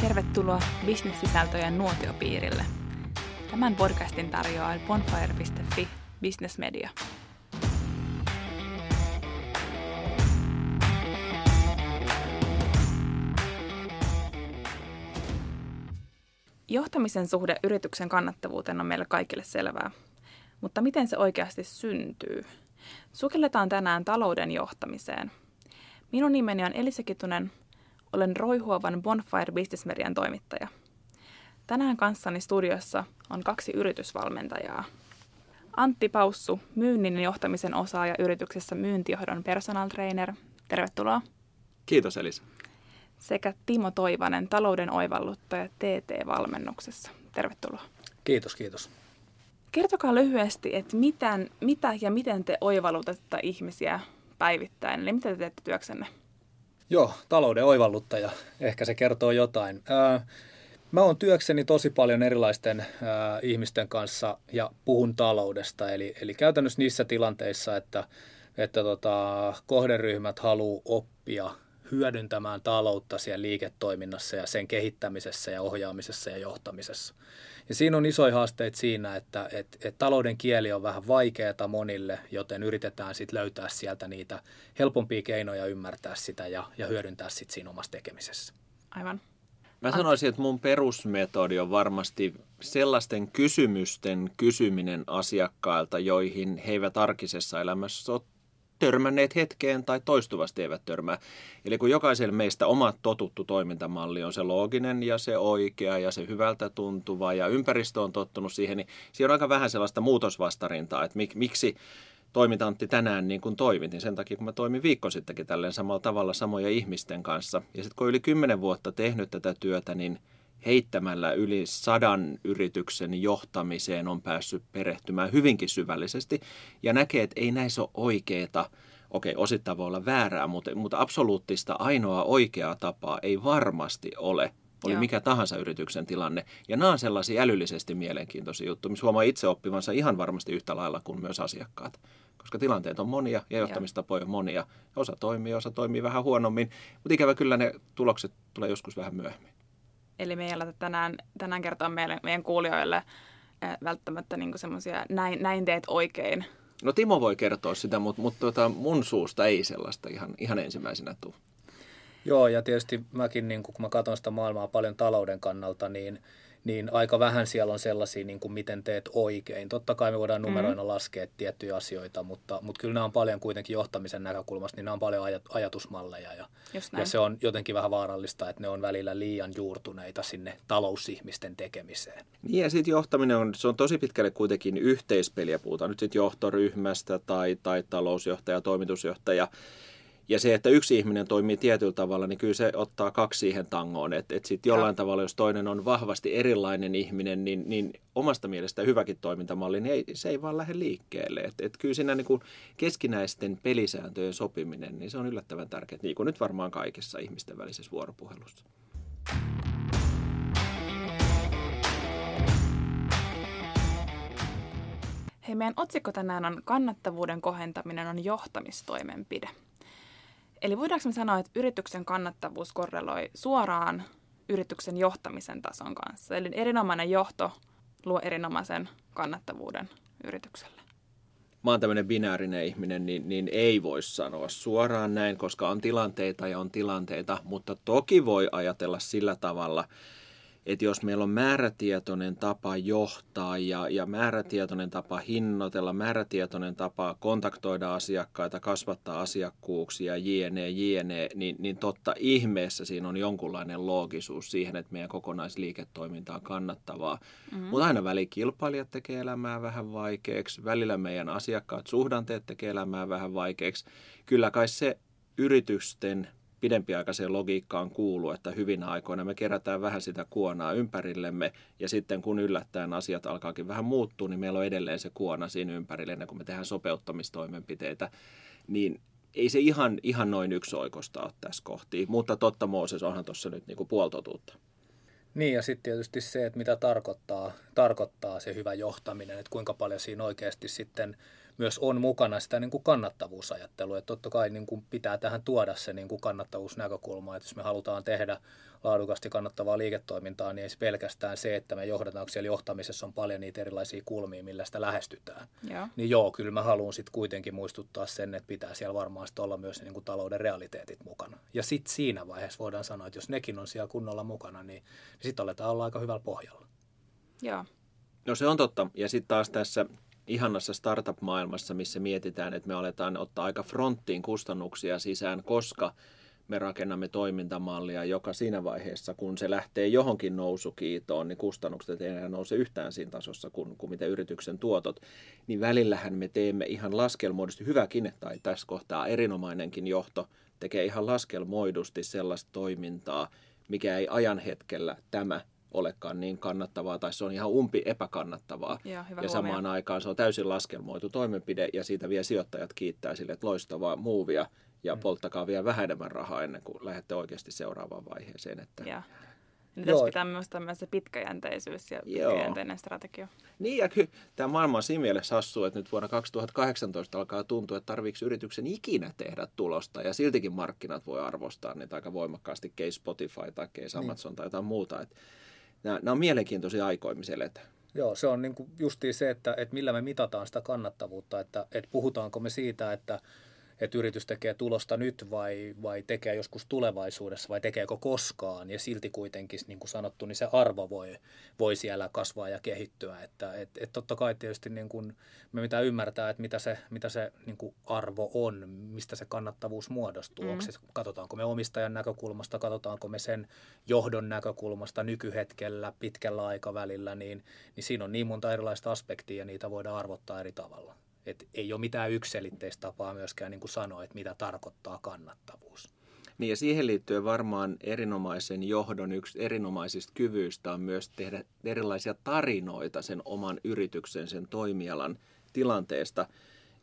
Tervetuloa bisnessisältöjen nuotiopiirille. Tämän podcastin tarjoaa bonfire.fi Business Media. Johtamisen suhde yrityksen kannattavuuteen on meille kaikille selvää. Mutta miten se oikeasti syntyy? Sukelletaan tänään talouden johtamiseen. Minun nimeni on Elisa Kitunen, olen roihuavan Bonfire Business Median toimittaja. Tänään kanssani studiossa on kaksi yritysvalmentajaa. Antti Paussu, myynnin ja johtamisen osaaja yrityksessä myyntijohdon personal trainer. Tervetuloa. Kiitos Elisa. Sekä Timo Toivanen, talouden oivalluttaja TT-valmennuksessa. Tervetuloa. Kiitos, kiitos. Kertokaa lyhyesti, että miten, mitä ja miten te oivallutatte ihmisiä päivittäin, eli mitä te teette työksenne? Joo, talouden oivalluttaja. Ehkä se kertoo jotain. Ää, mä oon työkseni tosi paljon erilaisten ää, ihmisten kanssa ja puhun taloudesta. Eli, eli käytännössä niissä tilanteissa, että, että tota, kohderyhmät haluaa oppia hyödyntämään taloutta siellä liiketoiminnassa ja sen kehittämisessä ja ohjaamisessa ja johtamisessa. Ja siinä on isoja haasteita siinä, että et, et talouden kieli on vähän vaikeaa monille, joten yritetään sitten löytää sieltä niitä helpompia keinoja ymmärtää sitä ja, ja hyödyntää sitä siinä omassa tekemisessä. Aivan. Mä sanoisin, että mun perusmetodi on varmasti sellaisten kysymysten kysyminen asiakkailta, joihin he eivät arkisessa elämässä ole törmänneet hetkeen tai toistuvasti eivät törmää. Eli kun jokaisella meistä oma totuttu toimintamalli on se looginen ja se oikea ja se hyvältä tuntuva ja ympäristö on tottunut siihen, niin siinä on aika vähän sellaista muutosvastarintaa, että mik, miksi toimitantti tänään niin kuin toimit, niin sen takia kun mä toimin viikko sittenkin tälleen samalla tavalla samoja ihmisten kanssa. Ja sitten kun yli kymmenen vuotta tehnyt tätä työtä, niin heittämällä yli sadan yrityksen johtamiseen on päässyt perehtymään hyvinkin syvällisesti ja näkee, että ei näissä ole oikeeta, okei osittain voi olla väärää, mutta, mutta absoluuttista ainoa oikeaa tapaa ei varmasti ole oli Joo. mikä tahansa yrityksen tilanne. Ja nämä on sellaisia älyllisesti mielenkiintoisia juttuja, missä huomaa itse oppivansa ihan varmasti yhtä lailla kuin myös asiakkaat. Koska tilanteet on monia ja johtamistapoja on monia. Osa toimii, osa toimii vähän huonommin, mutta ikävä kyllä ne tulokset tulee joskus vähän myöhemmin. Eli me ei tänään, tänään kertoa meille, meidän kuulijoille välttämättä niin semmoisia näin, näin teet oikein. No Timo voi kertoa sitä, mutta, mutta tota, mun suusta ei sellaista ihan, ihan ensimmäisenä tule. Joo, ja tietysti mäkin, niin kun mä katson sitä maailmaa paljon talouden kannalta, niin – niin aika vähän siellä on sellaisia, niin kuin miten teet oikein. Totta kai me voidaan numeroina mm. laskea tiettyjä asioita, mutta, mutta kyllä nämä on paljon kuitenkin johtamisen näkökulmasta, niin nämä on paljon ajat, ajatusmalleja. Ja, ja se on jotenkin vähän vaarallista, että ne on välillä liian juurtuneita sinne talousihmisten tekemiseen. Niin ja sitten johtaminen on, se on tosi pitkälle kuitenkin yhteispeliä, puhutaan nyt sitten johtoryhmästä tai, tai talousjohtaja, toimitusjohtaja ja se, että yksi ihminen toimii tietyllä tavalla, niin kyllä se ottaa kaksi siihen tangoon. Että et sitten jollain ja. tavalla, jos toinen on vahvasti erilainen ihminen, niin, niin omasta mielestä hyväkin toimintamalli, niin ei, se ei vaan lähde liikkeelle. Että et kyllä siinä niin kuin keskinäisten pelisääntöjen sopiminen, niin se on yllättävän tärkeää, niin kuin nyt varmaan kaikessa ihmisten välisessä vuoropuhelussa. Hei, meidän otsikko tänään on kannattavuuden kohentaminen on johtamistoimenpide. Eli voidaanko me sanoa, että yrityksen kannattavuus korreloi suoraan yrityksen johtamisen tason kanssa? Eli erinomainen johto luo erinomaisen kannattavuuden yritykselle. Mä oon tämmöinen binäärinen ihminen, niin, niin ei voi sanoa suoraan näin, koska on tilanteita ja on tilanteita, mutta toki voi ajatella sillä tavalla – että jos meillä on määrätietoinen tapa johtaa ja, ja määrätietoinen tapa hinnoitella, määrätietoinen tapa kontaktoida asiakkaita, kasvattaa asiakkuuksia, jne, jne, niin, niin totta ihmeessä siinä on jonkunlainen loogisuus siihen, että meidän kokonaisliiketoiminta on kannattavaa. Mm-hmm. Mutta aina välikilpailijat tekee elämää vähän vaikeaksi, välillä meidän asiakkaat, suhdanteet tekee elämää vähän vaikeaksi. Kyllä kai se yritysten pidempiaikaiseen logiikkaan kuuluu, että hyvinä aikoina me kerätään vähän sitä kuonaa ympärillemme ja sitten kun yllättäen asiat alkaakin vähän muuttua, niin meillä on edelleen se kuona siinä ympärille ennen kuin me tehdään sopeuttamistoimenpiteitä, niin ei se ihan, ihan noin yksi oikosta ole tässä kohti, mutta totta Mooses onhan tuossa nyt niin puoltotuutta. Niin ja sitten tietysti se, että mitä tarkoittaa, tarkoittaa se hyvä johtaminen, että kuinka paljon siinä oikeasti sitten myös on mukana sitä niin kuin kannattavuusajattelua. Että totta kai niin kuin pitää tähän tuoda se niin kuin kannattavuusnäkökulma, että jos me halutaan tehdä laadukasti kannattavaa liiketoimintaa, niin ei se pelkästään se, että me johdetaan, siellä johtamisessa on paljon niitä erilaisia kulmia, millä sitä lähestytään. Joo. Niin joo, kyllä mä haluan sitten kuitenkin muistuttaa sen, että pitää siellä varmaan sit olla myös niin kuin talouden realiteetit mukana. Ja sitten siinä vaiheessa voidaan sanoa, että jos nekin on siellä kunnolla mukana, niin, niin sitten aletaan olla aika hyvällä pohjalla. Joo. No se on totta. Ja sitten taas tässä ihanassa startup-maailmassa, missä mietitään, että me aletaan ottaa aika fronttiin kustannuksia sisään, koska me rakennamme toimintamallia, joka siinä vaiheessa, kun se lähtee johonkin nousukiitoon, niin kustannukset ei enää nouse yhtään siinä tasossa kuin, kuin mitä yrityksen tuotot, niin välillähän me teemme ihan laskelmoidusti, hyväkin tai tässä kohtaa erinomainenkin johto tekee ihan laskelmoidusti sellaista toimintaa, mikä ei ajan hetkellä tämä olekaan niin kannattavaa tai se on ihan umpi epäkannattavaa. Joo, hyvä ja samaan huomio. aikaan se on täysin laskelmoitu toimenpide ja siitä vielä sijoittajat kiittää sille, että loistavaa muuvia ja Mm. polttakaa vielä vähän enemmän rahaa ennen kuin lähdette oikeasti seuraavaan vaiheeseen. Että... Joo. Niin Joo. tässä pitää myös tämmöinen pitkäjänteisyys ja Joo. pitkäjänteinen strategia. Niin ja kyllä tämä maailma on siinä mielessä hassu, että nyt vuonna 2018 alkaa tuntua, että tarviiko yrityksen ikinä tehdä tulosta ja siltikin markkinat voi arvostaa niitä aika voimakkaasti, case Spotify tai case Niin. Amazon tai jotain muuta. Että nämä, nämä on mielenkiintoisia eletään. Joo, se on niin justiin se, että, että millä me mitataan sitä kannattavuutta, että, että puhutaanko me siitä, että, että yritys tekee tulosta nyt vai, vai tekee joskus tulevaisuudessa vai tekeekö koskaan ja silti kuitenkin niin kuin sanottu, niin se arvo voi, voi siellä kasvaa ja kehittyä. Että et, et totta kai tietysti niin kuin me pitää ymmärtää, että mitä se, mitä se niin kuin arvo on, mistä se kannattavuus muodostuu. Mm. Mm. Se, katsotaanko me omistajan näkökulmasta, katsotaanko me sen johdon näkökulmasta nykyhetkellä, pitkällä aikavälillä, niin, niin siinä on niin monta erilaista aspektia ja niitä voidaan arvottaa eri tavalla. Et ei ole mitään yksilitteistä tapaa myöskään niin kuin sanoa, että mitä tarkoittaa kannattavuus. Niin ja siihen liittyen varmaan erinomaisen johdon yksi erinomaisista kyvyistä on myös tehdä erilaisia tarinoita sen oman yrityksen, sen toimialan tilanteesta,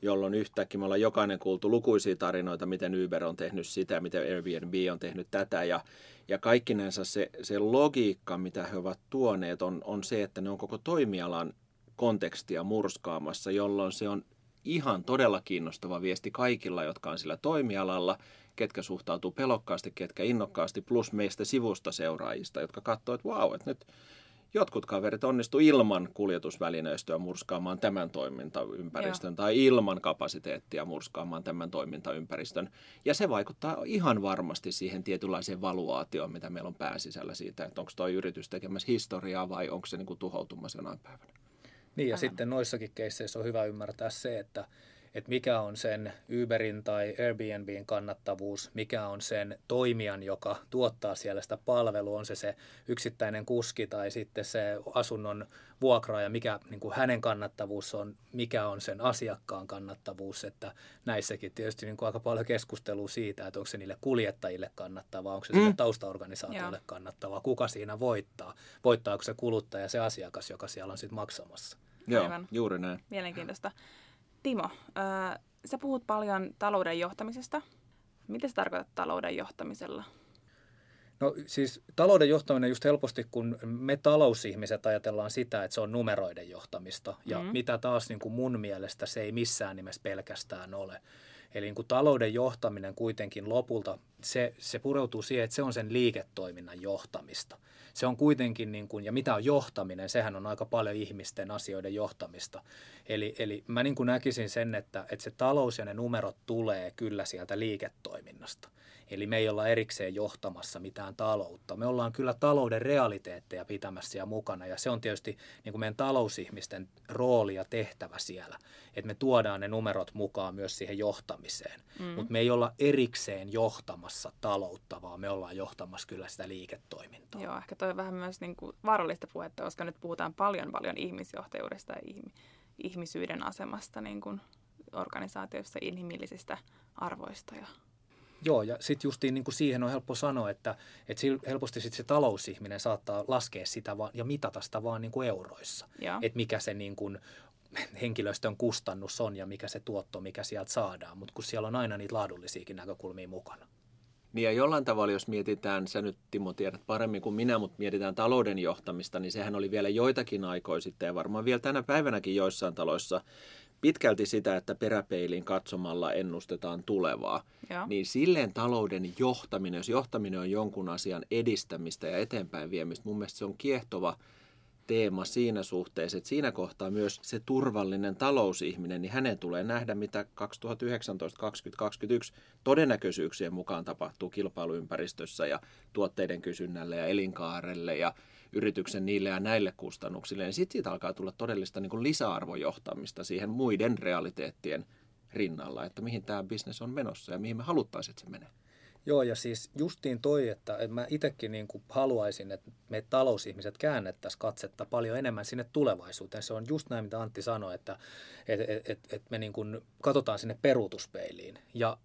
jolloin yhtäkkiä me ollaan jokainen kuultu lukuisia tarinoita, miten Uber on tehnyt sitä, miten Airbnb on tehnyt tätä ja, ja kaikkinensa se, se logiikka, mitä he ovat tuoneet, on, on se, että ne on koko toimialan kontekstia murskaamassa, jolloin se on ihan todella kiinnostava viesti kaikilla, jotka on sillä toimialalla, ketkä suhtautuu pelokkaasti, ketkä innokkaasti, plus meistä sivusta seuraajista, jotka katsoo, että vau, että nyt jotkut kaverit onnistu ilman kuljetusvälineistöä murskaamaan tämän toimintaympäristön Joo. tai ilman kapasiteettia murskaamaan tämän toimintaympäristön. Ja se vaikuttaa ihan varmasti siihen tietynlaiseen valuaatioon, mitä meillä on pääsisällä siitä, että onko tuo yritys tekemässä historiaa vai onko se niin kuin tuhoutumassa jonain päivänä. Niin ja Aivan. sitten noissakin keisseissä on hyvä ymmärtää se, että, että mikä on sen Uberin tai Airbnbin kannattavuus, mikä on sen toimijan, joka tuottaa siellä sitä palvelua, on se se yksittäinen kuski tai sitten se asunnon vuokraaja, mikä niin kuin hänen kannattavuus on, mikä on sen asiakkaan kannattavuus, että näissäkin tietysti niin kuin aika paljon keskustelua siitä, että onko se niille kuljettajille kannattavaa, onko se sille Mm. taustaorganisaatiolle kannattavaa, kuka siinä voittaa, voittaako se kuluttaja, se asiakas, joka siellä on sitten maksamassa. Joo, Aivan. juuri näin. Mielenkiintoista. Timo, äh, sä puhut paljon talouden johtamisesta. Mitä sä tarkoitat talouden johtamisella? No siis talouden johtaminen just helposti, kun me talousihmiset ajatellaan sitä, että se on numeroiden johtamista. Ja Mhm. mitä taas niin kuin mun mielestä se ei missään nimessä pelkästään ole. Eli niin kuin talouden johtaminen kuitenkin lopulta, se, se pureutuu siihen, että se on sen liiketoiminnan johtamista. Se on kuitenkin, niin kuin, ja mitä on johtaminen, sehän on aika paljon ihmisten asioiden johtamista. Eli, eli mä niin kuin näkisin sen, että, että se talous ja ne numerot tulee kyllä sieltä liiketoiminnasta. Eli me ei olla erikseen johtamassa mitään taloutta. Me ollaan kyllä talouden realiteetteja pitämässä siellä mukana ja se on tietysti niin kuin meidän talousihmisten rooli ja tehtävä siellä, että me tuodaan ne numerot mukaan myös siihen johtamiseen. Mm. Mutta me ei olla erikseen johtamassa taloutta, vaan me ollaan johtamassa kyllä sitä liiketoimintaa. Joo, ehkä toi on vähän myös niin kuin vaarallista puhetta, koska nyt puhutaan paljon paljon ihmisjohtajuudesta ja ihm- ihmisyyden asemasta niin kuin organisaatioissa, inhimillisistä arvoista. Ja... Joo, ja sitten justiin niin kuin siihen on helppo sanoa, että, että sil- helposti sit se talousihminen saattaa laskea sitä vaan, ja mitata sitä vaan niin kuin euroissa. Joo. Että mikä se niin kuin henkilöstön kustannus on ja mikä se tuotto, mikä sieltä saadaan. Mutta kun siellä on aina niitä laadullisiakin näkökulmia mukana. Niin ja jollain tavalla, jos mietitään, sä nyt Timo tiedät paremmin kuin minä, mutta mietitään talouden johtamista, niin sehän oli vielä joitakin aikoja sitten ja varmaan vielä tänä päivänäkin joissain taloissa pitkälti sitä, että peräpeiliin katsomalla ennustetaan tulevaa, Joo. niin silleen talouden johtaminen, jos johtaminen on jonkun asian edistämistä ja eteenpäin viemistä, mun mielestä se on kiehtova teema siinä suhteessa, että siinä kohtaa myös se turvallinen talousihminen, niin hänen tulee nähdä, mitä 2019-2021 todennäköisyyksien mukaan tapahtuu kilpailuympäristössä ja tuotteiden kysynnälle ja elinkaarelle ja yrityksen niille ja näille kustannuksille. Ja sitten siitä alkaa tulla todellista niin lisäarvojohtamista siihen muiden realiteettien rinnalla, että mihin tämä bisnes on menossa ja mihin me haluttaisiin, että se menee. Joo, ja siis justiin toi, että, mä itsekin niin kuin haluaisin, että me talousihmiset käännettäisiin katsetta paljon enemmän sinne tulevaisuuteen. Se on just näin, mitä Antti sanoi, että et, et, et, et me niin kuin katsotaan sinne peruutuspeiliin. Ja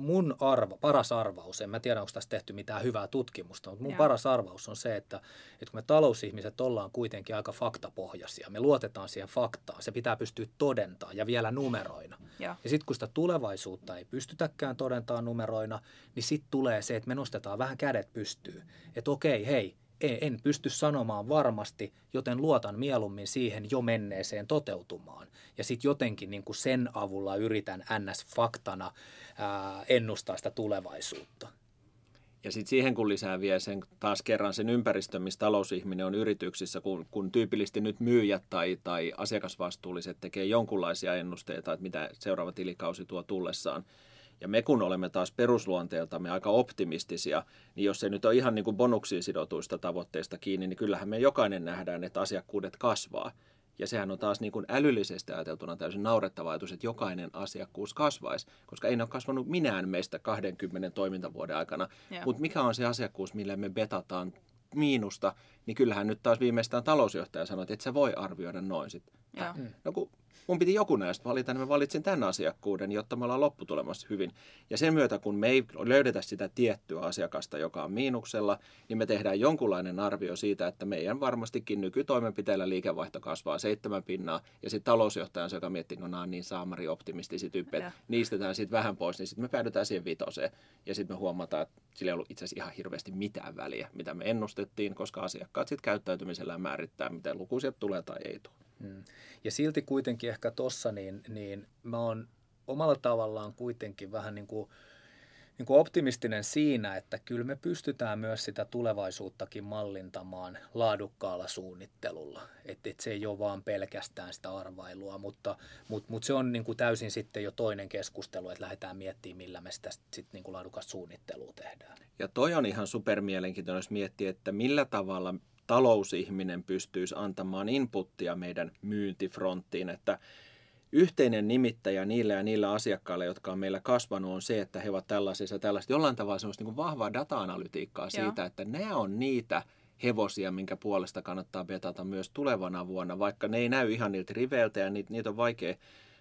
mun arva, paras arvaus, en mä tiedä onko tässä tehty mitään hyvää tutkimusta, mutta mun Joo. paras arvaus on se, että, että kun me talousihmiset ollaan kuitenkin aika faktapohjaisia, me luotetaan siihen faktaan, se pitää pystyä todentamaan ja vielä numeroina. Joo. Ja sitten kun sitä tulevaisuutta ei pystytäkään todentamaan numeroina, niin sitten tulee se, että me nostetaan vähän kädet pystyyn. Että okei, hei, en, en pysty sanomaan varmasti, joten luotan mieluummin siihen jo menneeseen toteutumaan. Ja sitten jotenkin niin kuin sen avulla yritän NS-faktana ää, ennustaa sitä tulevaisuutta. Ja sitten siihen kun lisää vielä sen, taas kerran sen ympäristön, missä talousihminen on yrityksissä, kun, kun tyypillisesti nyt myyjät tai, tai asiakasvastuulliset tekee jonkunlaisia ennusteita, että mitä seuraava tilikausi tuo tullessaan. Ja me kun olemme taas perusluonteeltamme aika optimistisia, niin jos se nyt on ihan niin kuin bonuksiin sidotuista tavoitteista kiinni, niin kyllähän me jokainen nähdään, että asiakkuudet kasvaa. Ja sehän on taas niin kuin älyllisesti ajateltuna täysin naurettava ajatus, että jokainen asiakkuus kasvaisi, koska ei ne ole kasvanut minään meistä 20 toimintavuoden aikana. Mutta mikä on se asiakkuus, millä me betataan miinusta, niin kyllähän nyt taas viimeistään talousjohtaja sanoi, että et sä voi arvioida noin sitten. Joo. No kun mun piti joku näistä valita, niin mä valitsin tämän asiakkuuden, jotta me ollaan lopputulemassa hyvin. Ja sen myötä, kun me ei löydetä sitä tiettyä asiakasta, joka on miinuksella, niin me tehdään jonkunlainen arvio siitä, että meidän varmastikin nykytoimenpiteillä liikevaihto kasvaa seitsemän pinnaa, ja sitten talousjohtaja on se, joka miettii, no nämä on niin saamari optimistisia tyyppejä, niistetään sitten vähän pois, niin sitten me päädytään siihen vitoseen. Ja sitten me huomataan, että sillä ei ollut itse asiassa ihan hirveästi mitään väliä, mitä me ennustettiin, koska asiakkaat sitten käyttäytymisellään määrittää, miten luku sieltä tulee tai ei tule. Mm. Ja silti kuitenkin ehkä tossa, niin, niin mä oon omalla tavallaan kuitenkin vähän niin kuin, niin kuin optimistinen siinä, että kyllä me pystytään myös sitä tulevaisuuttakin mallintamaan laadukkaalla suunnittelulla. Että et se ei ole vaan pelkästään sitä arvailua, mutta, mutta, mutta se on niin kuin täysin sitten jo toinen keskustelu, että lähdetään miettimään, millä me sitä sitten niin kuin laadukasta suunnittelua tehdään. Ja toi on ihan supermielenkiintoinen, jos miettii, että millä tavalla talousihminen pystyisi antamaan inputtia meidän myyntifronttiin, että yhteinen nimittäjä niille ja niillä asiakkaille, jotka on meillä kasvanut, on se, että he ovat tällaisissa tällaista jollain tavalla semmoista niin vahvaa data-analytiikkaa Joo. siitä, että nämä on niitä hevosia, minkä puolesta kannattaa betata myös tulevana vuonna, vaikka ne ei näy ihan niiltä riveiltä ja niitä, niitä on vaikea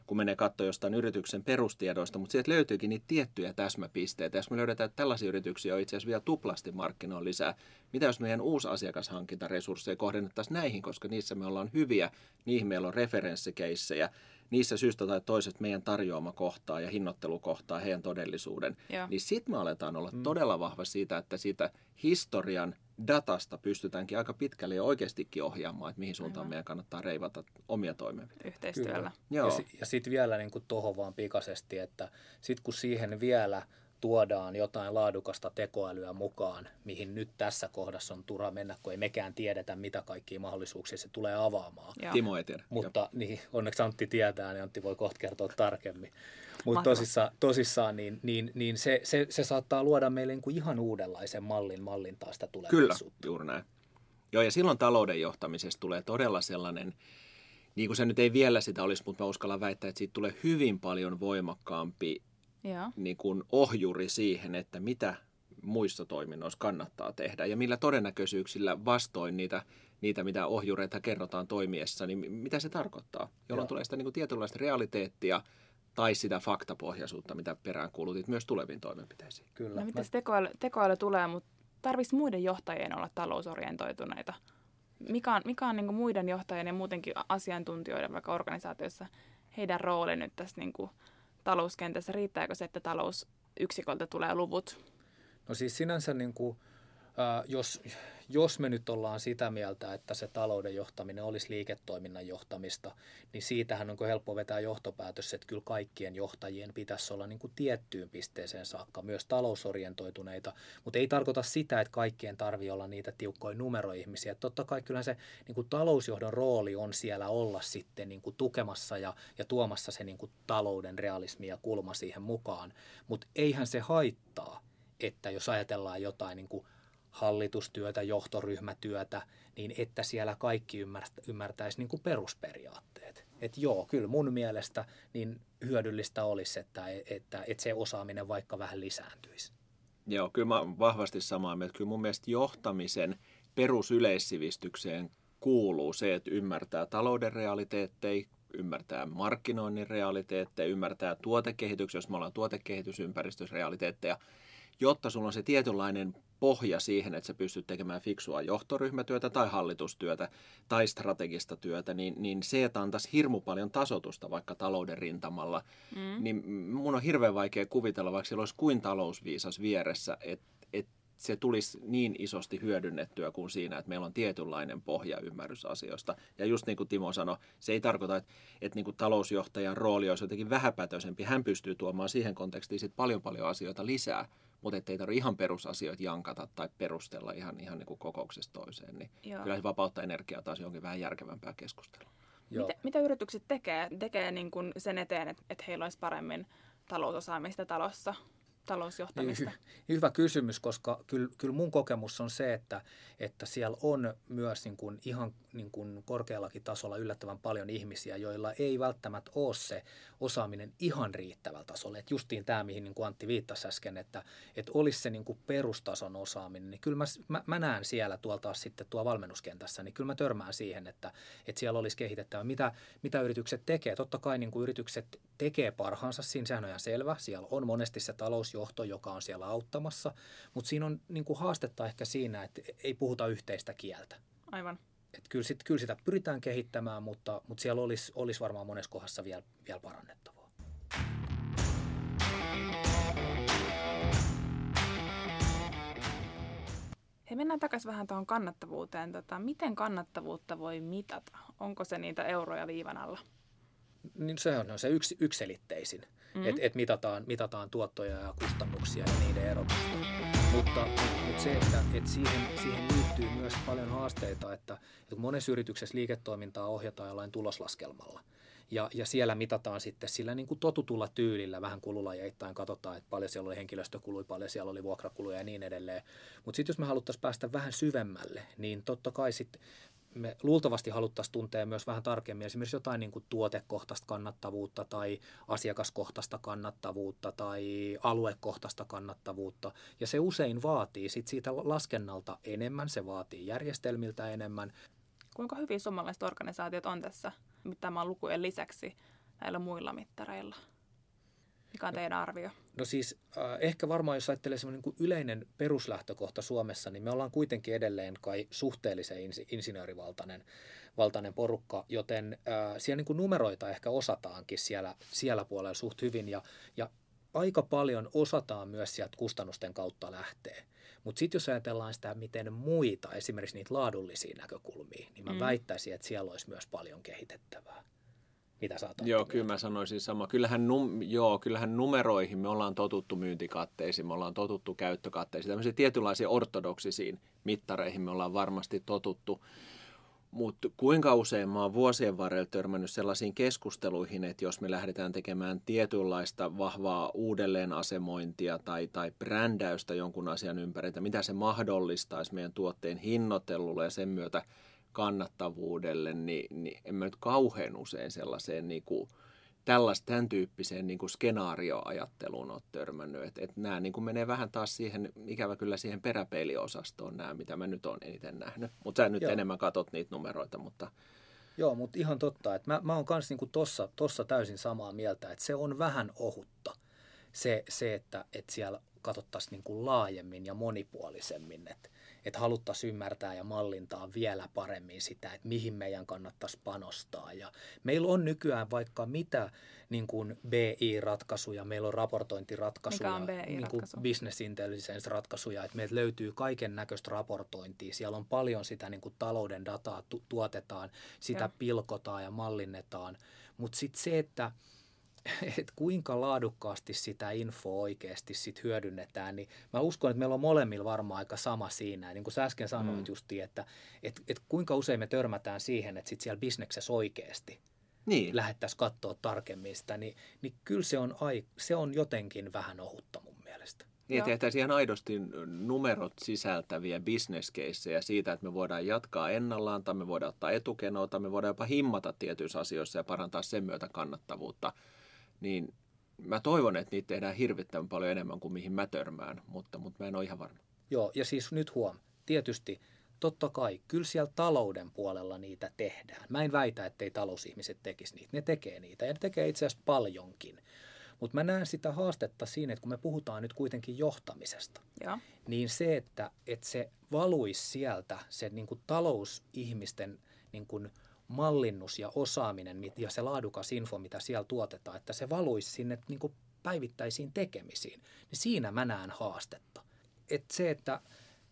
kun menee katsoa jostain yrityksen perustiedoista, mutta sieltä löytyykin niitä tiettyjä täsmäpisteitä. Jos me löydetään, että tällaisia yrityksiä on itse asiassa vielä tuplasti markkinoilla lisää, mitä jos meidän uusi asiakashankintaresursseja kohdennettaisiin näihin, koska niissä me ollaan hyviä, niihin meillä on referenssikeissejä, niissä syystä tai toisesta meidän tarjoama kohtaa ja hinnoittelu kohtaa heidän todellisuuden, Joo. niin sitten me aletaan olla mm. todella vahva siitä, että siitä historian datasta pystytäänkin aika pitkälle ja oikeastikin ohjaamaan, että mihin suuntaan Aivan. meidän kannattaa reivata omia toimenpiteitä. Yhteistyöllä. Joo. Ja, si- ja sitten vielä niin tuohon vaan pikaisesti, että sitten kun siihen vielä tuodaan jotain laadukasta tekoälyä mukaan, mihin nyt tässä kohdassa on turha mennä, kun ei mekään tiedetä, mitä kaikkia mahdollisuuksia se tulee avaamaan. Joo. Timo ei tiedä. Mutta niin, onneksi Antti tietää, niin Antti voi kohta kertoa tarkemmin. Mutta tosissaan, tosissaan niin, niin, niin se, se, se saattaa luoda meille niin kuin ihan uudenlaisen mallin mallintaa sitä Kyllä, tulevaisuutta. juuri näin. Joo, ja silloin talouden johtamisesta tulee todella sellainen, niin kuin se nyt ei vielä sitä olisi, mutta mä uskallan väittää, että siitä tulee hyvin paljon voimakkaampi Joo. niin kuin ohjuri siihen, että mitä muissa toiminnoissa kannattaa tehdä ja millä todennäköisyyksillä vastoin niitä, niitä mitä ohjureita kerrotaan toimiessa, niin mitä se tarkoittaa, jolloin Joo. tulee sitä niin kuin tietynlaista realiteettia tai sitä faktapohjaisuutta, mitä peräänkuulutit myös tuleviin toimenpiteisiin. Kyllä. No miten se tekoäly, tekoäly tulee, mutta tarvitsisi muiden johtajien olla talousorientoituneita? Mikä on, mikä on niin muiden johtajien ja muutenkin asiantuntijoiden vaikka organisaatiossa heidän rooli nyt tässä niin kuin talouskentässä? Riittääkö se, että talousyksiköltä tulee luvut? No siis sinänsä niin kuin, äh, jos, jos me nyt ollaan sitä mieltä, että se talouden johtaminen olisi liiketoiminnan johtamista, niin siitähän onko helppo vetää johtopäätös, että kyllä kaikkien johtajien pitäisi olla niin kuin tiettyyn pisteeseen saakka, myös talousorientoituneita, mutta ei tarkoita sitä, että kaikkien tarvii olla niitä tiukkoja numeroihmisiä. Totta kai kyllä se niin kuin talousjohdon rooli on siellä olla sitten niin kuin tukemassa ja, ja tuomassa se niin kuin talouden realismi ja kulma siihen mukaan, mutta eihän se haittaa, että jos ajatellaan jotain niin kuin hallitustyötä, johtoryhmätyötä, niin että siellä kaikki ymmärtäisi niin kuin perusperiaatteet. Että joo, kyllä mun mielestä niin hyödyllistä olisi, että, että, että se osaaminen vaikka vähän lisääntyisi. Joo, kyllä mä vahvasti samaa mieltä. Kyllä mun mielestä johtamisen perusyleissivistykseen kuuluu se, että ymmärtää talouden realiteetteja, ymmärtää markkinoinnin realiteetteja, ymmärtää tuotekehityksen, jos me ollaan tuotekehitysympäristössä realiteetteja, jotta sulla on se tietynlainen pohja siihen, että sä pystyt tekemään fiksua johtoryhmätyötä tai hallitustyötä tai strategista työtä, niin, niin se, että antaisi hirmu paljon tasotusta vaikka talouden rintamalla, mm. niin mun on hirveän vaikea kuvitella, vaikka siellä olisi kuin talousviisas vieressä, että et se tulisi niin isosti hyödynnettyä kuin siinä, että meillä on tietynlainen pohjaymmärrys asioista. Ja just niin kuin Timo sanoi, se ei tarkoita, että, että niin kuin talousjohtajan rooli olisi jotenkin vähäpätöisempi. Hän pystyy tuomaan siihen kontekstiin sit paljon paljon asioita lisää, mutta ettei tarvitse ihan perusasioita jankata tai perustella ihan, ihan niin kuin kokouksesta toiseen, niin Joo. kyllä se vapautta energiaa taas jonkin vähän järkevämpää keskustelua. Mitä, mitä yritykset tekee, tekee niin kuin sen eteen, että, että heillä olisi paremmin talousosaamista talossa? Talousjohtamista? Hyvä kysymys, koska kyllä, kyllä mun kokemus on se, että, että siellä on myös niin kuin ihan niin kuin korkeallakin tasolla yllättävän paljon ihmisiä, joilla ei välttämättä ole se osaaminen ihan riittävällä tasolla. Että justiin tämä, mihin niin kuin Antti viittasi äsken, että, että olisi se niin kuin perustason osaaminen, niin kyllä mä, mä, mä näen siellä tuolta taas sitten tuo valmennuskentässä, niin kyllä mä törmään siihen, että, että siellä olisi kehitettävä. Mitä, mitä yritykset tekee? Totta kai niin kuin yritykset tekee parhaansa, siinä sehän on ihan selvä. Siellä on monesti se talousjohto, joka on siellä auttamassa, mutta siinä on niin kuin haastetta ehkä siinä, että ei puhuta yhteistä kieltä. Aivan. Et kyllä, sit, kyllä sitä pyritään kehittämään, mutta, mutta siellä olisi, olisi varmaan monessa kohdassa vielä, vielä parannettavaa. Hei, mennään takaisin vähän tuohon kannattavuuteen. Tota, miten kannattavuutta voi mitata? Onko se niitä euroja viivan alla? Niin se on se yksi, ykselitteisin, mm-hmm. että et mitataan, mitataan tuottoja ja kustannuksia ja niiden erotusta. Mutta, mutta se, että, että siihen, siihen liittyy myös paljon haasteita, että, että monessa yrityksessä liiketoimintaa ohjataan jollain tuloslaskelmalla. Ja, ja siellä mitataan sitten sillä niin kuin totutulla tyylillä vähän kululajeittain, katsotaan, että paljon siellä oli henkilöstökuluja, paljon siellä oli vuokrakuluja ja niin edelleen. Mutta sitten jos me haluttaisiin päästä vähän syvemmälle, niin totta kai sitten me luultavasti haluttaisiin tuntea myös vähän tarkemmin esimerkiksi jotain niin kuin tuotekohtaista kannattavuutta tai asiakaskohtaista kannattavuutta tai aluekohtaista kannattavuutta. Ja se usein vaatii sit siitä laskennalta enemmän, se vaatii järjestelmiltä enemmän. Kuinka hyvin suomalaiset organisaatiot on tässä mittaamaan lukujen lisäksi näillä muilla mittareilla? Mikä on teidän arvio? No siis äh, ehkä varmaan, jos ajattelee semmoinen niin yleinen peruslähtökohta Suomessa, niin me ollaan kuitenkin edelleen kai suhteellisen ins- insinöörivaltainen valtainen porukka, joten äh, siellä niin kuin numeroita ehkä osataankin siellä, siellä puolella suht hyvin ja, ja aika paljon osataan myös sieltä kustannusten kautta lähteä. Mutta sitten jos ajatellaan sitä, miten muita, esimerkiksi niitä laadullisia näkökulmia, niin mä mm. väittäisin, että siellä olisi myös paljon kehitettävää mitä sä Joo, kyllä mä sanoisin sama. Kyllähän, num, joo, kyllähän numeroihin me ollaan totuttu myyntikatteisiin, me ollaan totuttu käyttökatteisiin. Tämmöisiä tietynlaisiin ortodoksisiin mittareihin me ollaan varmasti totuttu. Mutta kuinka usein mä oon vuosien varrella törmännyt sellaisiin keskusteluihin, että jos me lähdetään tekemään tietynlaista vahvaa uudelleenasemointia tai, tai brändäystä jonkun asian ympäriltä, mitä se mahdollistaisi meidän tuotteen hinnoittelulle ja sen myötä kannattavuudelle, niin, niin en mä nyt kauhean usein sellaiseen niin kuin, tällaista, tämän tyyppiseen niin kuin skenaarioajatteluun ole törmännyt. Että et nämä niin kuin menee vähän taas siihen, ikävä kyllä siihen peräpeiliosastoon nämä, mitä mä nyt olen eniten nähnyt. Mutta sä nyt Joo. enemmän katot niitä numeroita, mutta... Joo, mutta ihan totta. Että mä, mä oon kanssa niin tossa, tossa täysin samaa mieltä, että se on vähän ohutta. Se, se että, että siellä katsottaisiin niin kuin laajemmin ja monipuolisemmin. Että että haluttaisiin ymmärtää ja mallintaa vielä paremmin sitä, että mihin meidän kannattaisi panostaa. Ja meillä on nykyään vaikka mitä niin kuin BI-ratkaisuja, meillä on raportointiratkaisuja, on niin business intelligence-ratkaisuja, että meiltä löytyy kaiken näköistä raportointia. Siellä on paljon sitä niin kuin talouden dataa tu- tuotetaan, sitä Joo. pilkotaan ja mallinnetaan. Mutta sitten se, että että kuinka laadukkaasti sitä infoa oikeasti sit hyödynnetään, niin mä uskon, että meillä on molemmilla varmaan aika sama siinä. Ja niin kuin sä äsken sanoit mm. justiin, että et, et kuinka usein me törmätään siihen, että sit siellä bisneksessä oikeasti Niin, lähettäisiin katsoa tarkemmin sitä, niin, niin kyllä se on, ai, se on jotenkin vähän ohutta mun mielestä. niin tehtäisiin ihan aidosti numerot sisältäviä bisneskeissejä siitä, että me voidaan jatkaa ennallaan tai me voidaan ottaa etukenoa tai me voidaan jopa himmata tietyissä asioissa ja parantaa sen myötä kannattavuutta. Niin mä toivon, että niitä tehdään hirvittävän paljon enemmän kuin mihin mä törmään, mutta, mutta mä en ole ihan varma. Joo, ja siis nyt huom, tietysti totta kai, kyllä siellä talouden puolella niitä tehdään. Mä en väitä, ettei talousihmiset tekisi niitä. Ne tekee niitä ja ne tekee itse asiassa paljonkin. Mutta mä näen sitä haastetta siinä, että kun me puhutaan nyt kuitenkin johtamisesta, Joo. niin se, että, että se valuisi sieltä, se niin kuin talousihmisten niin kuin mallinnus ja osaaminen ja se laadukas info, mitä siellä tuotetaan, että se valuisi sinne niin kuin päivittäisiin tekemisiin, niin siinä mä näen haastetta. Et se, että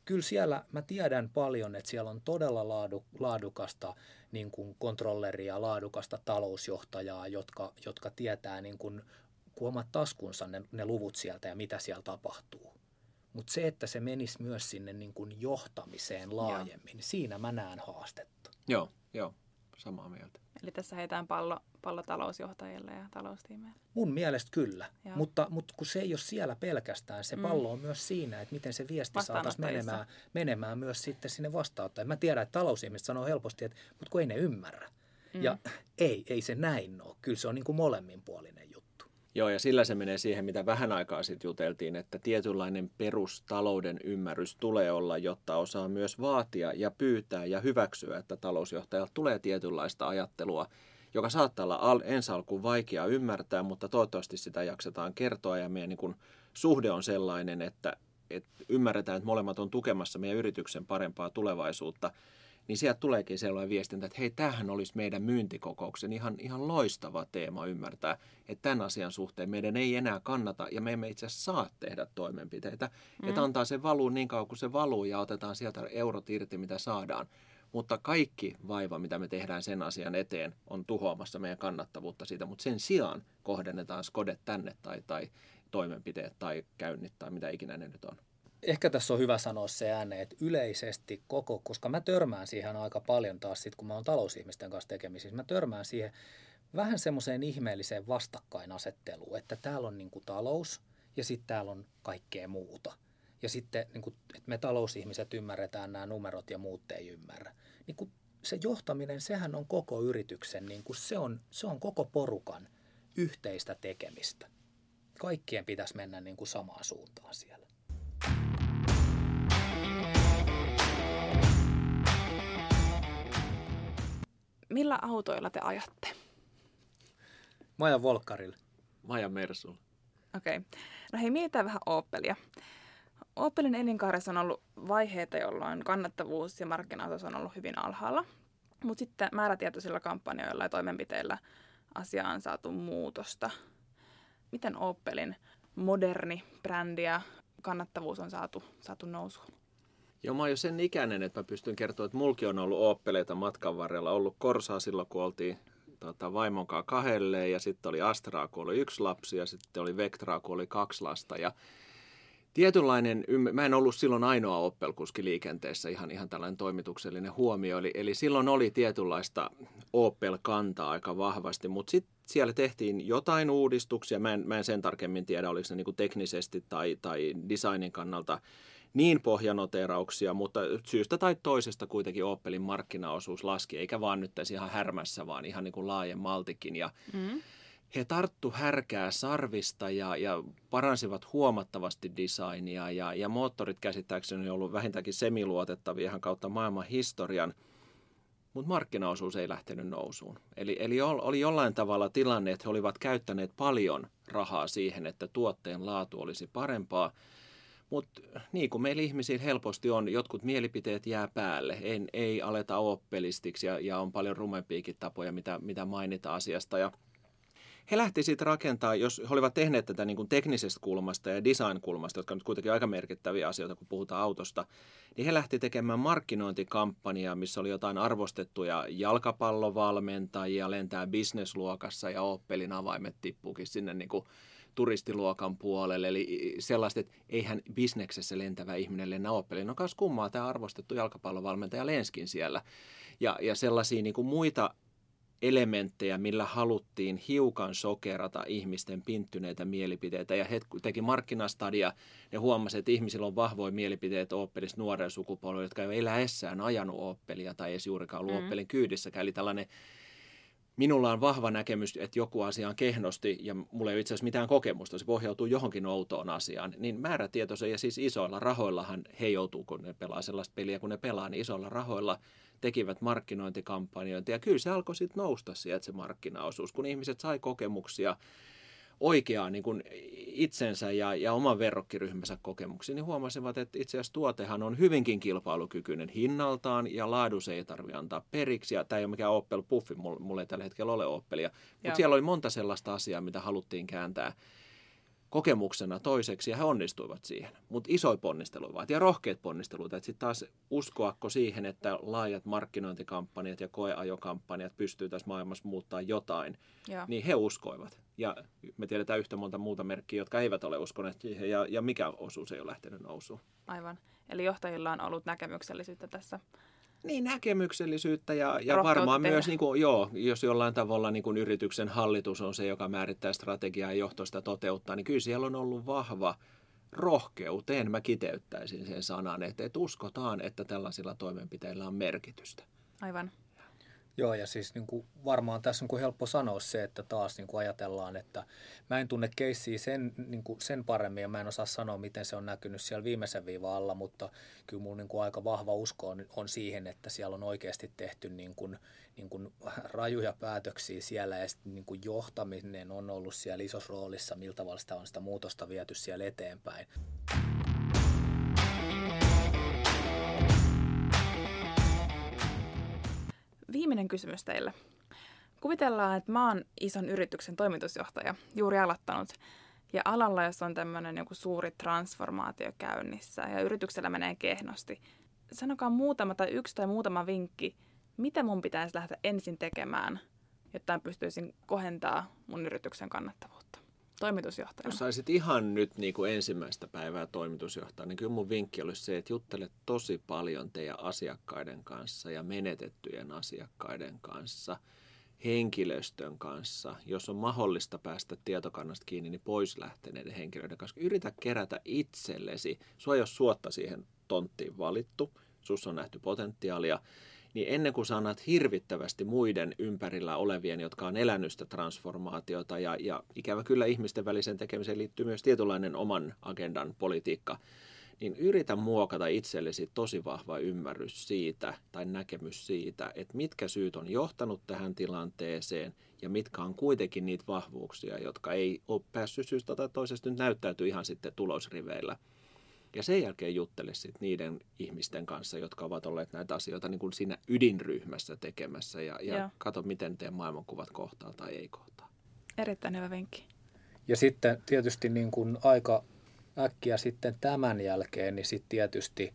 kyllä siellä mä tiedän paljon, että siellä on todella laadu, laadukasta niin kuin kontrolleria, laadukasta talousjohtajaa, jotka, jotka tietää niin kuin, kun omat taskunsa ne, ne luvut sieltä ja mitä siellä tapahtuu. Mutta se, että se menisi myös sinne niin kuin johtamiseen laajemmin, niin siinä mä näen haastetta. Joo, joo, samaa mieltä. Eli tässä heitään pallo, pallo talousjohtajille ja taloustiimeille. Mun mielestä kyllä, Joo. mutta, mutta kun se ei ole siellä pelkästään, se pallo on myös siinä, että miten se viesti saataisiin menemään, menemään myös sitten sinne vastaanottajalle. Mä tiedän, että talousihmiset sanoo helposti, että mutta kun ei ne ymmärrä. Mm. Ja ei, ei se näin ole. Kyllä se on niin kuin molemminpuolinen. Joo, ja sillä se menee siihen, mitä vähän aikaa sitten juteltiin, että tietynlainen perustalouden ymmärrys tulee olla, jotta osaa myös vaatia ja pyytää ja hyväksyä, että talousjohtajalta tulee tietynlaista ajattelua, joka saattaa olla al- ensi alkuun vaikea ymmärtää, mutta toivottavasti sitä jaksetaan kertoa. Ja meidän niin kun, suhde on sellainen, että, että ymmärretään, että molemmat on tukemassa meidän yrityksen parempaa tulevaisuutta, niin sieltä tuleekin sellainen viestintä, että hei, tämähän olisi meidän myyntikokouksen ihan, ihan loistava teema ymmärtää, että tämän asian suhteen meidän ei enää kannata ja me emme itse asiassa saa tehdä toimenpiteitä. Mm. Että antaa se valuu niin kauan kuin se valuu ja otetaan sieltä eurot irti, mitä saadaan. Mutta kaikki vaiva, mitä me tehdään sen asian eteen, on tuhoamassa meidän kannattavuutta siitä. Mutta sen sijaan kohdennetaan skodet tänne tai, tai toimenpiteet tai käynnit tai mitä ikinä ne nyt on. Ehkä tässä on hyvä sanoa se ääneen, että yleisesti koko, koska mä törmään siihen aika paljon taas sit, kun mä oon talousihmisten kanssa tekemisissä, mä törmään siihen vähän semmoiseen ihmeelliseen vastakkainasetteluun, että täällä on niin kuin talous ja sitten täällä on kaikkea muuta. Ja sitten, niin kuin, että me talousihmiset ymmärretään nämä numerot ja muut ei ymmärrä. Niin kuin se johtaminen, sehän on koko yrityksen, niin kuin se, on, se on koko porukan yhteistä tekemistä. Kaikkien pitäisi mennä niin kuin samaan suuntaan siellä. Millä autoilla te ajatte? Maja Volkkarille. Maja Mersulla. Okei. Okay. No hei, mietitään vähän Opelia. Opelin elinkaaressa on ollut vaiheita, jolloin kannattavuus ja markkinaosuus on ollut hyvin alhaalla. Mutta sitten määrätietoisilla kampanjoilla ja toimenpiteillä asiaan on saatu muutosta. Miten Opelin moderni brändi ja kannattavuus on saatu, saatu nousuun? Joo, mä oon jo sen ikäinen, että mä pystyn kertoa, että mulki on ollut Opeleita matkan varrella. Ollut Korsaa silloin, kun oltiin tota, vaimonkaan kahdelle ja sitten oli Astraa, kun oli yksi lapsi ja sitten oli Vectraa, kun oli kaksi lasta. Ja tietynlainen, mä en ollut silloin ainoa Opel-kuski liikenteessä, ihan, ihan tällainen toimituksellinen huomio. Eli, eli silloin oli tietynlaista Opel-kantaa aika vahvasti, mutta sitten siellä tehtiin jotain uudistuksia. Mä en, mä en sen tarkemmin tiedä, oliko ne niinku teknisesti tai, tai designin kannalta niin pohjanoterauksia, mutta syystä tai toisesta kuitenkin Opelin markkinaosuus laski, eikä vaan nyt tässä ihan härmässä, vaan ihan niin kuin laajemmaltikin. Ja Mm. he tarttu härkää sarvista ja, ja paransivat huomattavasti designia ja, ja moottorit käsittääkseni on ollut vähintäänkin semiluotettavia ihan kautta maailman historian, mutta markkinaosuus ei lähtenyt nousuun. Eli, eli ol- oli jollain tavalla tilanne, että he olivat käyttäneet paljon rahaa siihen, että tuotteen laatu olisi parempaa, Mutta niin kuin meillä ihmisillä helposti on, jotkut mielipiteet jää päälle, ei, ei aleta oppelistiksi ja, ja on paljon rumempiakin tapoja, mitä, mitä mainita asiasta. Ja he lähti siitä rakentaa, jos he olivat tehneet tätä niin kuin teknisestä kulmasta ja design-kulmasta, jotka on kuitenkin aika merkittäviä asioita, kun puhutaan autosta, niin he lähti tekemään markkinointikampanjaa, missä oli jotain arvostettuja jalkapallovalmentajia, lentää bisnesluokassa ja Opelin avaimet tippuukin sinne niin kuin turistiluokan puolelle. Eli sellaista, että eihän bisneksessä lentävä ihminen lennä Opelin. No kas kummaa tämä arvostettu jalkapallovalmentaja lenskin siellä. Ja, ja sellaisia niin kuin muita elementtejä, millä haluttiin hiukan sokerata ihmisten pinttyneitä mielipiteitä. Ja he teki markkinastadia, ne huomasivat, että ihmisillä on vahvoja mielipiteitä Opelista nuoren sukupolven, jotka ei eläessään ajanut Oppelia tai ei juurikaan ollut mm. Oppelin kyydissäkään. Eli tällainen minulla on vahva näkemys, että joku asia on kehnosti ja mulla ei ole itse asiassa mitään kokemusta, se pohjautuu johonkin outoon asiaan, niin määrätietoisen ja siis isoilla rahoillahan he joutuu, kun ne pelaa sellaista peliä, kun ne pelaa, niin isoilla rahoilla tekivät markkinointikampanjoita. Ja kyllä se alkoi sitten nousta sieltä se markkinaosuus, kun ihmiset sai kokemuksia oikeaa niin kuin itsensä ja, ja oman verrokkiryhmänsä kokemuksiin, niin huomasivat, että itse asiassa tuotehan on hyvinkin kilpailukykyinen hinnaltaan ja laadus ei tarvitse antaa periksi. Ja tämä ei ole mikään Opel Puffi, mulla ei tällä hetkellä ole Oppelia, mutta siellä oli monta sellaista asiaa, mitä haluttiin kääntää kokemuksena toiseksi ja he onnistuivat siihen. Mutta isoja ponnisteluja ja rohkeat ponnisteluita. Että sitten taas uskoako siihen, että laajat markkinointikampanjat ja koeajokampanjat pystyy tässä maailmassa muuttaa jotain, ja. niin he uskoivat. Ja me tiedetään yhtä monta muuta merkkiä, jotka eivät ole uskoneet siihen ja, ja mikä osuus ei ole lähtenyt nousuun. Aivan. Eli johtajilla on ollut näkemyksellisyyttä tässä niin, näkemyksellisyyttä ja, ja varmaan tehdä. myös, niin kuin, joo, jos jollain tavalla niin kuin yrityksen hallitus on se, joka määrittää strategiaa ja johtoista toteuttaa, niin kyllä siellä on ollut vahva rohkeuteen. Mä kiteyttäisin sen sanan, että, että uskotaan, että tällaisilla toimenpiteillä on merkitystä. Aivan. Joo, ja siis niin kuin varmaan tässä on kuin helppo sanoa se, että taas niin kuin ajatellaan, että mä en tunne keissiä sen, niin kuin sen paremmin ja mä en osaa sanoa, miten se on näkynyt siellä viimeisen viivan alla, mutta kyllä mun niin kuin aika vahva usko on, on siihen, että siellä on oikeasti tehty niin kuin, niin kuin rajuja päätöksiä siellä ja sitten niin kuin johtaminen on ollut siellä isossa roolissa, miltä tavalla sitä on sitä muutosta viety siellä eteenpäin. Viimeinen kysymys teille. Kuvitellaan, että mä oon ison yrityksen toimitusjohtaja, juuri aloittanut, ja alalla, jos on tämmöinen joku suuri transformaatio käynnissä ja yrityksellä menee kehnosti, sanokaa muutama tai yksi tai muutama vinkki, mitä mun pitäisi lähteä ensin tekemään, jotta pystyisin kohentaa mun yrityksen kannattavuutta toimitusjohtajana? Jos saisit ihan nyt niin kuin ensimmäistä päivää toimitusjohtajana, niin kyllä mun vinkki olisi se, että juttele tosi paljon teidän asiakkaiden kanssa ja menetettyjen asiakkaiden kanssa, henkilöstön kanssa. Jos on mahdollista päästä tietokannasta kiinni, niin pois lähteneiden henkilöiden kanssa. Yritä kerätä itsellesi. Sua jos suotta siihen tonttiin valittu, sus on nähty potentiaalia, niin ennen kuin sanat hirvittävästi muiden ympärillä olevien, jotka on elänyt sitä transformaatiota ja, ja ikävä kyllä ihmisten välisen tekemiseen liittyy myös tietynlainen oman agendan politiikka, niin yritä muokata itsellesi tosi vahva ymmärrys siitä tai näkemys siitä, että mitkä syyt on johtanut tähän tilanteeseen ja mitkä on kuitenkin niitä vahvuuksia, jotka ei ole päässyt syystä tai toisesta nyt näyttäytyy ihan sitten tulosriveillä. Ja sen jälkeen juttele sitten niiden ihmisten kanssa, jotka ovat olleet näitä asioita niin kuin siinä ydinryhmässä tekemässä ja, ja katso, miten teidän maailmankuvat kohtaa tai ei kohtaa. Erittäin hyvä vinkki. Ja sitten tietysti niin kuin aika äkkiä sitten tämän jälkeen, niin sitten tietysti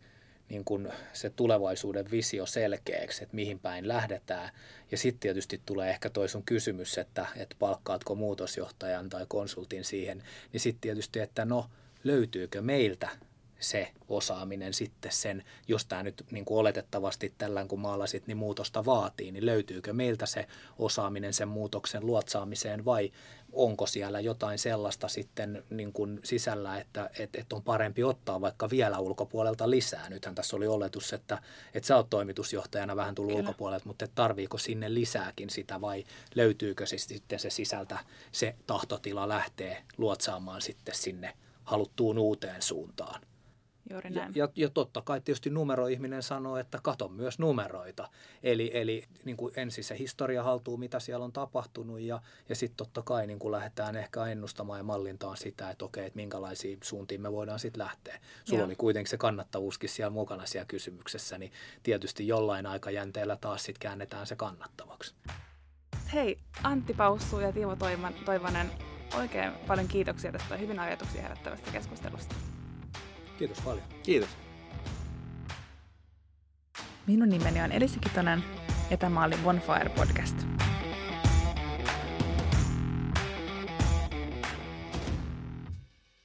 niin kuin se tulevaisuuden visio selkeäksi, että mihin päin lähdetään. Ja sitten tietysti tulee ehkä toi sun kysymys, että, että palkkaatko muutosjohtajan tai konsultin siihen, niin sitten tietysti, että no löytyykö meiltä se osaaminen sitten sen, jos tämä nyt niin kuin oletettavasti tällä kun maalasit, niin muutosta vaatii, niin löytyykö meiltä se osaaminen sen muutoksen luotsaamiseen vai onko siellä jotain sellaista sitten niin kuin sisällä, että, että, että on parempi ottaa vaikka vielä ulkopuolelta lisää. Nythän tässä oli oletus, että, että sä oot toimitusjohtajana vähän tullut Kyllä. ulkopuolelta, mutta tarviiko sinne lisääkin sitä vai löytyykö se sitten se sisältä, se tahtotila lähtee luotsaamaan sitten sinne haluttuun uuteen suuntaan? Juuri Ja, näin. ja, ja totta kai tietysti numeroihminen sanoo, että kato myös numeroita. Eli, eli niin kuin ensin se historia haltuu, mitä siellä on tapahtunut ja, ja sitten totta kai niin kuin lähdetään ehkä ennustamaan ja mallintaan sitä, että okei, että minkälaisiin suuntiin me voidaan sitten lähteä. Sulla Joo. oli kuitenkin se kannattavuuskin siellä mukana siellä kysymyksessä, niin tietysti jollain aikajänteellä taas sitten käännetään se kannattavaksi. Hei, Antti Paussu ja Tiivo Toivan, Toivonen, oikein paljon kiitoksia tästä hyvin ajatuksia herättävästä keskustelusta. Kiitos paljon. Kiitos. Minun nimeni on Elisa Kitonen ja tämä oli Bonfire Podcast.